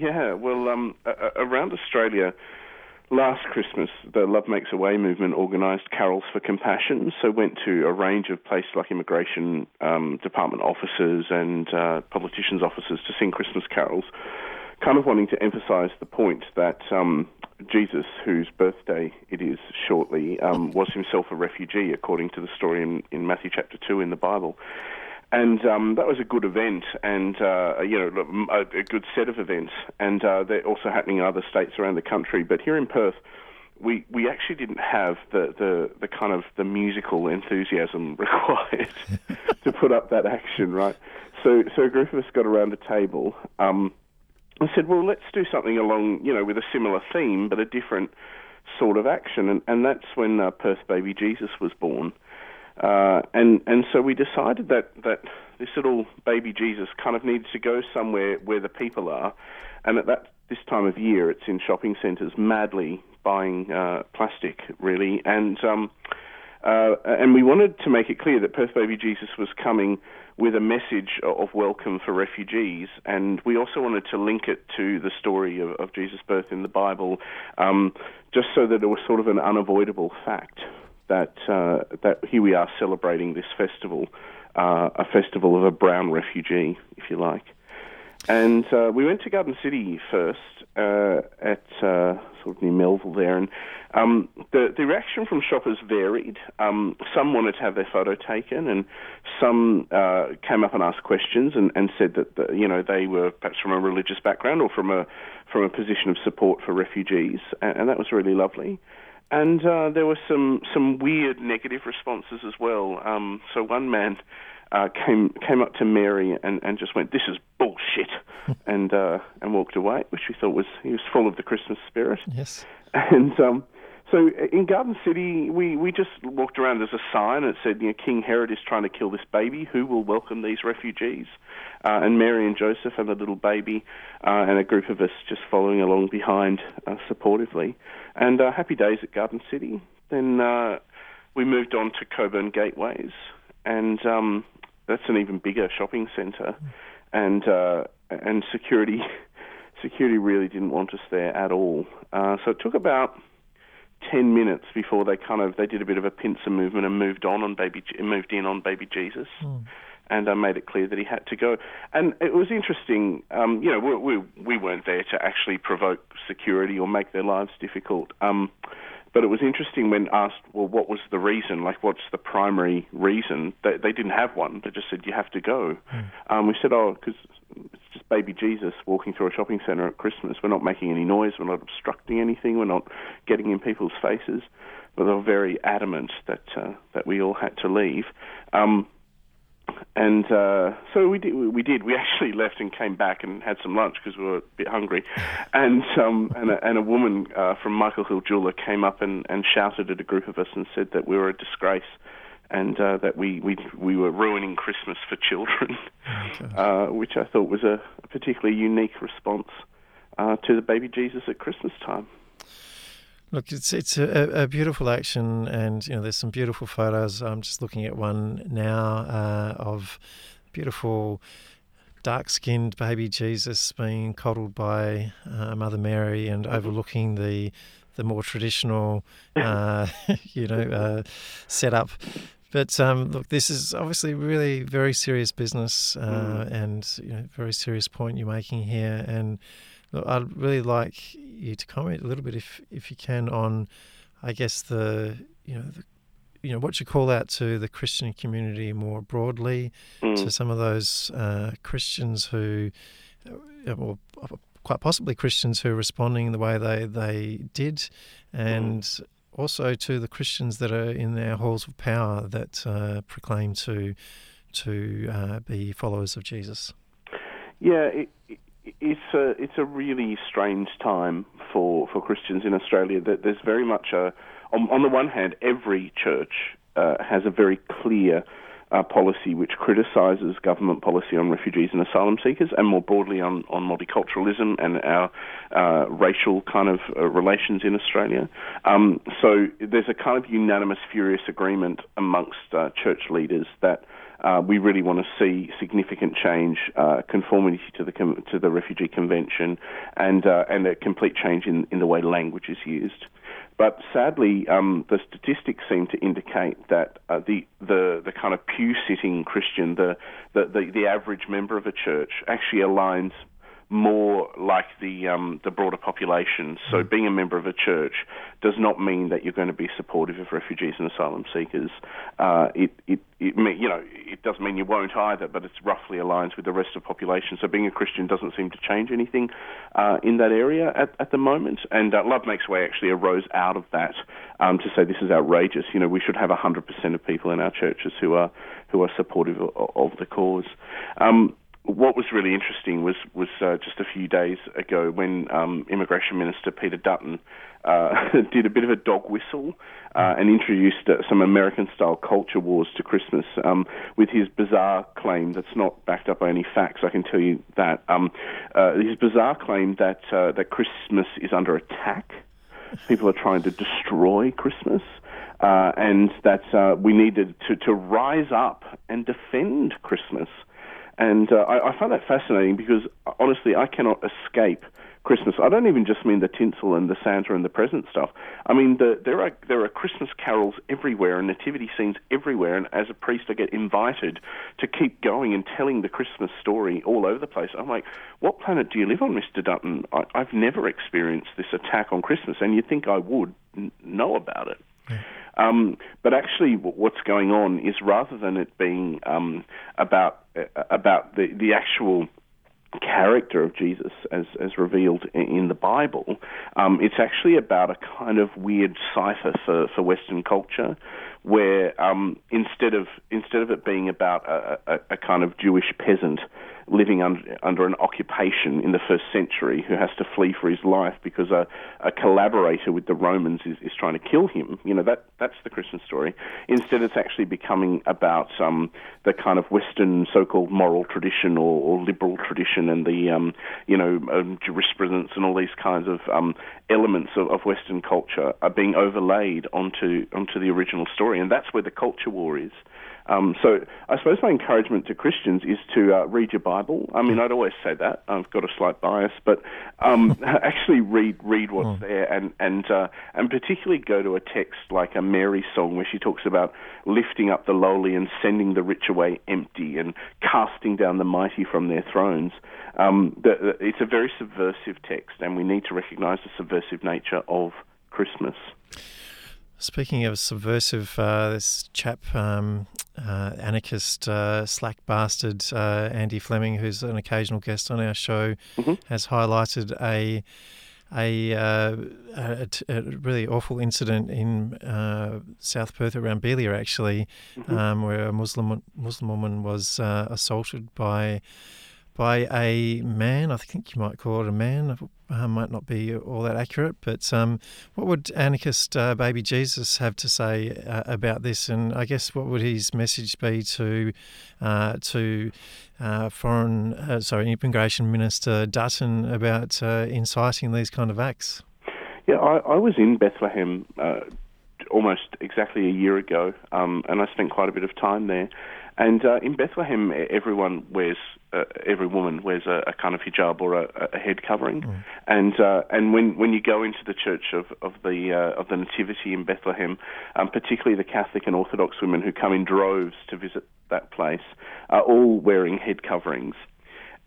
Yeah, well, um, around Australia, last Christmas, the Love Makes a Way movement organised carols for compassion. So went to a range of places like immigration um, department offices and uh, politicians' offices to sing Christmas carols, kind of wanting to emphasise the point that um, Jesus, whose birthday it is shortly, um, was himself a refugee, according to the story in, in Matthew chapter two in the Bible and um, that was a good event, and uh, you know a, a, good set of events, and uh, they're also happening in other states around the country. But here in Perth, we we actually didn't have the the, the kind of the musical enthusiasm required to put up that action, right? So so a group of us got around a table. Um, and said, well, let's do something along, you know, with a similar theme, but a different sort of action. And, and that's when uh, Perth Baby Jesus was born. Uh, and and so we decided that that this little baby Jesus kind of needs to go somewhere where the people are, and at that this time of year, it's in shopping centres, madly buying uh, plastic, really, and um, uh, and we wanted to make it clear that Perth Baby Jesus was coming with a message of welcome for refugees, and we also wanted to link it to the story of, of Jesus' birth in the Bible, um, just so that it was sort of an unavoidable fact that uh, that here we are celebrating this festival, uh, a festival of a brown refugee, if you like. And uh, we went to Garden City first uh, at uh, sort of near Melville there, and um, the the reaction from shoppers varied. Um, some wanted to have their photo taken, and some uh, came up and asked questions and, and said that the, you know they were perhaps from a religious background or from a from a position of support for refugees, and, and that was really lovely. And uh, there were some, some weird negative responses as well. Um, so one man uh, came came up to Mary and, and just went, "This is bullshit," and uh, and walked away, which we thought was he was full of the Christmas spirit. Yes. And um, so in Garden City, we, we just walked around. There's a sign that said, you know, King Herod is trying to kill this baby. Who will welcome these refugees? Uh, and Mary and Joseph and the little baby, uh, and a group of us just following along behind uh, supportively. And uh, happy days at Garden City. Then uh, we moved on to Cockburn Gateways, and um, that's an even bigger shopping centre. And uh, and security security really didn't want us there at all. so it took about 10 minutes before they kind of they did a bit of a pincer movement and moved on on baby moved in on baby Jesus. Mm. And I made it clear that he had to go, and it was interesting. Um, you know, we, we we weren't there to actually provoke security or make their lives difficult. Um, but it was interesting when asked, well, what was the reason? Like, what's the primary reason? They, they didn't have one. They just said, you have to go. Mm. Um, we said, oh, because it's just baby Jesus walking through a shopping centre at Christmas. We're not making any noise. We're not obstructing anything. We're not getting in people's faces. But they were very adamant that uh, that we all had to leave. Um, and uh, so we did. We did. We actually left and came back and had some lunch because we were a bit hungry. And um, and, a, and a woman uh, from Michael Hill Jeweller came up and, and shouted at a group of us and said that we were a disgrace and uh, that we, we we were ruining Christmas for children, uh, which I thought was a, a particularly unique response uh, to the baby Jesus at Christmas time. Look, it's it's a, a, beautiful action, and you know there's some beautiful photos. I'm just looking at one now uh, of beautiful dark-skinned baby Jesus being coddled by uh, Mother Mary and mm-hmm. overlooking the the more traditional, uh, you know, uh, setup but um, look, this is obviously really very serious business, uh, mm. and you know, very serious point you're making here. And I'd really like you to comment a little bit, if if you can, on, I guess the you know the, you know what you call out to the Christian community more broadly, mm. to some of those uh, Christians who, uh, or quite possibly Christians who are responding the way they they did, and. Mm also to the Christians that are in our halls of power that uh, proclaim to to uh, be followers of Jesus. Yeah, it, it's a it's a really strange time for, for Christians in Australia. That there's very much a on, on the one hand, every church uh, has a very clear uh, policy which criticises government policy on refugees and asylum seekers, and more broadly on, on multiculturalism and our uh, racial kind of uh, relations in Australia. Um, so there's a kind of unanimous, furious agreement amongst uh, church leaders that Uh, we really want to see significant change, uh, conformity to the to the Refugee Convention, and uh, and a complete change in, in the way language is used. But sadly, um, the statistics seem to indicate that uh, the, the the kind of pew sitting Christian, the, the, the the average member of a church, actually aligns more like the um, the broader population. So mm. being a member of a church does not mean that you're going to be supportive of refugees and asylum seekers. Uh, it it it you know it doesn't mean you won't either, but it's roughly aligns with the rest of the population. So being a Christian doesn't seem to change anything uh, in that area at, at the moment. And uh, Love Makes Way actually arose out of that um, to say this is outrageous. You know we should have 100% of people in our churches who are who are supportive of, of the cause. Um, what was really interesting was was uh, just a few days ago when um, Immigration Minister Peter Dutton uh, did a bit of a dog whistle uh, and introduced uh, some American-style culture wars to Christmas um, with his bizarre claim that's not backed up by any facts. I can tell you that um, uh, his bizarre claim that uh, that Christmas is under attack. People are trying to destroy Christmas. And that we needed to, to rise up and defend Christmas. And uh, I, I find that fascinating because honestly, I cannot escape Christmas. I don't even just mean the tinsel and the Santa and the present stuff. I mean the, there are there are Christmas carols everywhere and nativity scenes everywhere. And as a priest, I get invited to keep going and telling the Christmas story all over the place. I'm like, what planet do you live on, Mister Dutton? I, I've never experienced this attack on Christmas, and you'd think I would n- know about it. Yeah. Um, but actually, what's going on is rather than it being um, about uh, about the the actual character of Jesus as as revealed in the Bible, um, it's actually about a kind of weird cipher for, for Western culture, where um, instead of instead of it being about a, a, a kind of Jewish peasant living under, under an occupation in the first century who has to flee for his life because a, a collaborator with the Romans is, is trying to kill him. You know, that, that's the Christmas story. Instead, it's actually becoming about um, the kind of Western so-called moral tradition or, or liberal tradition and the, um, you know, um, jurisprudence and all these kinds of um, elements of, of Western culture are being overlaid onto, onto the original story. And that's where the culture war is. Um, so I suppose my encouragement to Christians is to uh, read your Bible. I mean, I'd always say that. I've got a slight bias, but um, actually read read what's mm. there, and and uh, and particularly go to a text like a Mary song where she talks about lifting up the lowly and sending the rich away empty, and casting down the mighty from their thrones. Um, the, the, it's a very subversive text, and we need to recognise the subversive nature of Christmas. Speaking of subversive, uh, this chap, um, uh, anarchist, uh, slack bastard, uh, Andy Fleming, who's an occasional guest on our show, mm-hmm. has highlighted a a, uh, a, a, really awful incident in uh, South Perth around Beeliar, actually, mm-hmm. um, where a Muslim Muslim woman was assaulted by by a man. I think you might call it a man. Uh, might not be all that accurate, but um, what would anarchist uh, baby Jesus have to say uh, about this? And I guess what would his message be to uh, to uh, foreign, uh, sorry, immigration minister Dutton about inciting these kind of acts? Yeah, I, I was in Bethlehem almost exactly a year ago, um, and I spent quite a bit of time there. And uh, in Bethlehem, everyone wears, uh, every woman wears a, a, kind of hijab or a, a head covering. Mm. And uh, and when, when you go into the church of of the uh, of the Nativity in Bethlehem, um, particularly the Catholic and Orthodox women who come in droves to visit that place, are all wearing head coverings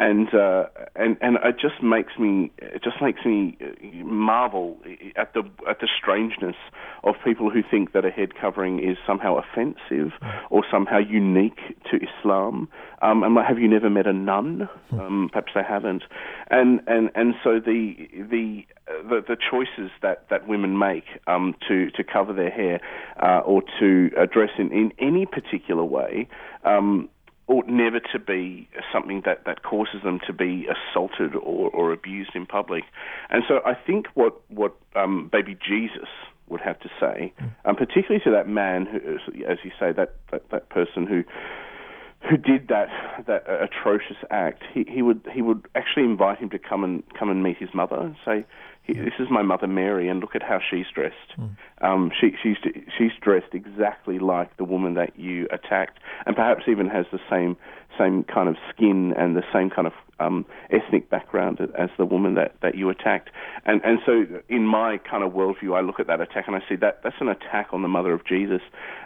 and uh, and and it just makes me it just makes me marvel at the at the strangeness of people who think that a head covering is somehow offensive or somehow unique to Islam. Um, and have you never met a nun? Hmm. Um, perhaps they haven't. And and and so the the the, the choices that, that women make um, to to cover their hair uh, or to address in, in any particular way um, ought never to be something that, that causes them to be assaulted or, or abused in public. And so I think what, what um, baby Jesus would have to say, mm. um, particularly to that man, who, as you say, that, that, that person who who did that that atrocious act, he, he would he would actually invite him to come and come and meet his mother and say, "This is my mother Mary, and look at how she's dressed. Mm. Um, she, she's she's dressed exactly like the woman that you attacked, and perhaps even has the same same kind of skin and the same kind of um, ethnic background as the woman that, that you attacked. And and so in my kind of worldview, I look at that attack and I see that that's an attack on the mother of Jesus.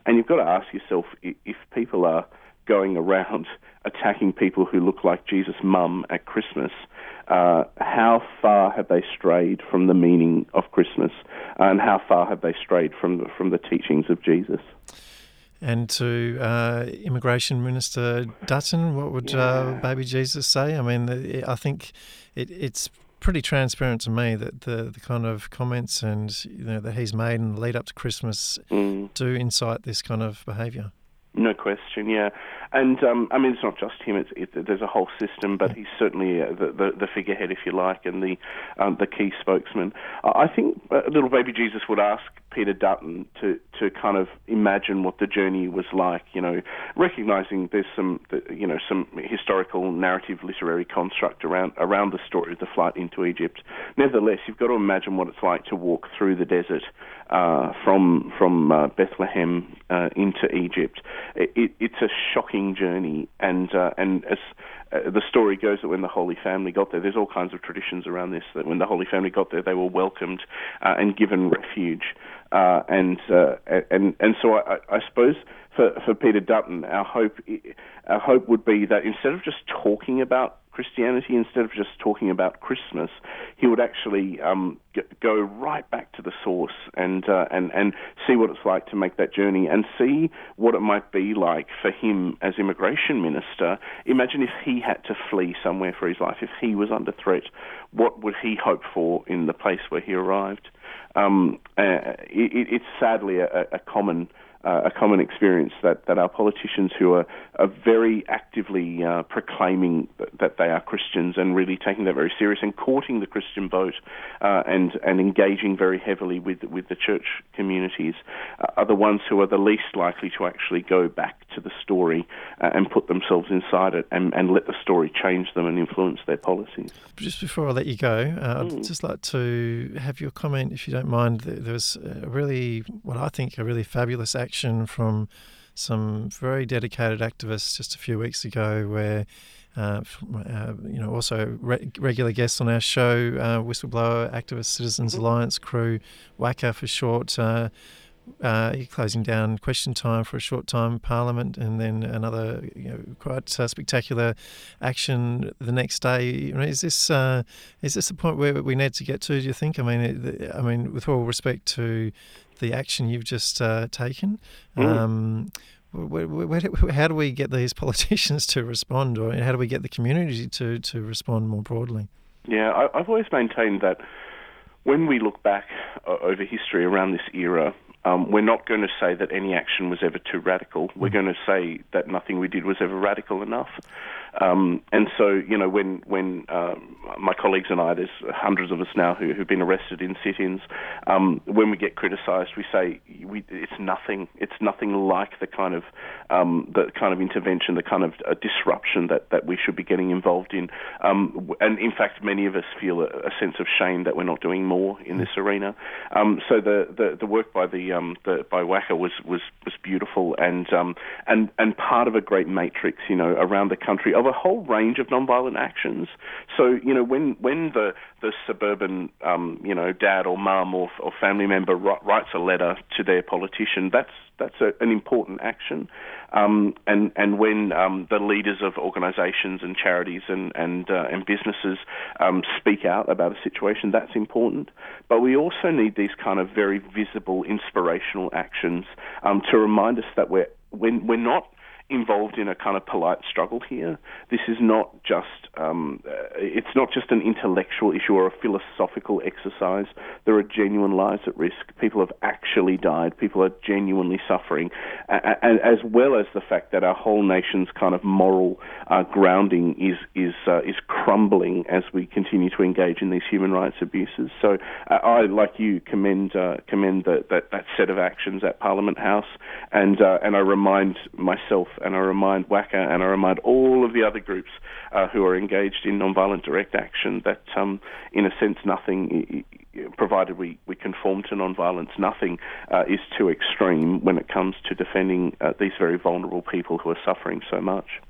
And you've got to ask yourself if people are going around attacking people who look like Jesus' mum at Christmas, uh, how far have they strayed from the meaning of Christmas, and how far have they strayed from the, from the teachings of Jesus? And to uh, Immigration Minister Dutton, what would uh, yeah. uh, Baby Jesus say? I mean, I think it, it's pretty transparent to me that the, the kind of comments and you know that he's made in the lead up to Christmas mm. do incite this kind of behaviour. No question, yeah, and um, I mean it's not just him; it's it, there's a whole system, but he's certainly uh, the, the, the figurehead, if you like, and the um, the key spokesman. I think uh, little baby Jesus would ask Peter Dutton to to kind of imagine what the journey was like, you know, recognizing there's some you know some historical narrative literary construct around around the story of the flight into Egypt. Nevertheless, you've got to imagine what it's like to walk through the desert uh, from from uh, Bethlehem uh, into Egypt. It, it, it's a shocking journey, and uh, and as uh, the story goes that when the Holy Family got there, there's all kinds of traditions around this. That when the Holy Family got there, they were welcomed uh, and given refuge, and and and so I, I suppose for for Peter Dutton, our hope our hope would be that instead of just talking about Christianity, instead of just talking about Christmas, he would actually um, go right back to the source and uh, and and see what it's like to make that journey and see what it might be like for him as immigration minister. Imagine if he had to flee somewhere for his life, if he was under threat, what would he hope for in the place where he arrived? Um, uh, it, it's sadly a, a common uh, a common experience that, that our politicians who are, are very actively uh, proclaiming that they are Christians and really taking that very serious and courting the Christian vote uh, and and engaging very heavily with with the church communities uh, are the ones who are the least likely to actually go back story uh, and put themselves inside it and, and let the story change them and influence their policies. Just before I let you go, uh, mm. I'd just like to have your comment, if you don't mind. There was a really, what I think, a really fabulous action from some very dedicated activists just a few weeks ago where uh, uh, you know, also re- regular guests on our show, uh, whistleblower activist Citizens mm-hmm. Alliance crew, WACA for short, uh, closing down question time for a short time Parliament, and then another you know, quite uh, spectacular action the next day. You know, is this uh, is this the point where we need to get to? Do you think? I mean, I mean, with all respect to the action you've just uh, taken. Mm. Um, where, where, how do we get these politicians to respond, or how do we get the community to, to respond more broadly? Yeah, I, I've always maintained that when we look back uh, over history around this era, um, we're not going to say that any action was ever too radical. We're mm. going to say that nothing we did was ever radical enough. Um, and so, you know, when when um, my colleagues and I, there's hundreds of us now who, who've been arrested in sit-ins. Um, when we get criticised, we say we, it's nothing. It's nothing like the kind of um, the kind of intervention, the kind of uh, disruption that, that we should be getting involved in. Um, and in fact, many of us feel a, a, sense of shame that we're not doing more in this arena. So the, the, the work by the, the by WACA was was was beautiful and and and part of a great matrix, you know, around the country of a whole range of nonviolent actions. So you know when when the the suburban um, you know dad or mum or, or family member writes a letter to their politician, that's that's a, an important action. Um, and and when um, the leaders of organisations and charities and and uh, and businesses um, speak out about a situation, that's important. But we also need these kind of very visible, inspirational actions um, to remind us that we're when we're not involved in a kind of polite struggle here. This is not just um, uh, it's not just an intellectual issue or a philosophical exercise. There are genuine lives at risk. People have actually died. People are genuinely suffering, as well as the fact that our whole nation's kind of moral uh, grounding is is uh, is crumbling as we continue to engage in these human rights abuses. So uh, I, like you, commend uh, commend the, that that set of actions at Parliament House, and and I remind myself and I remind WACA and I remind all of the other groups uh, who are engaged in nonviolent direct action that, um, in a sense, nothing, provided we, we conform to nonviolence, nothing uh, is too extreme when it comes to defending uh, these very vulnerable people who are suffering so much.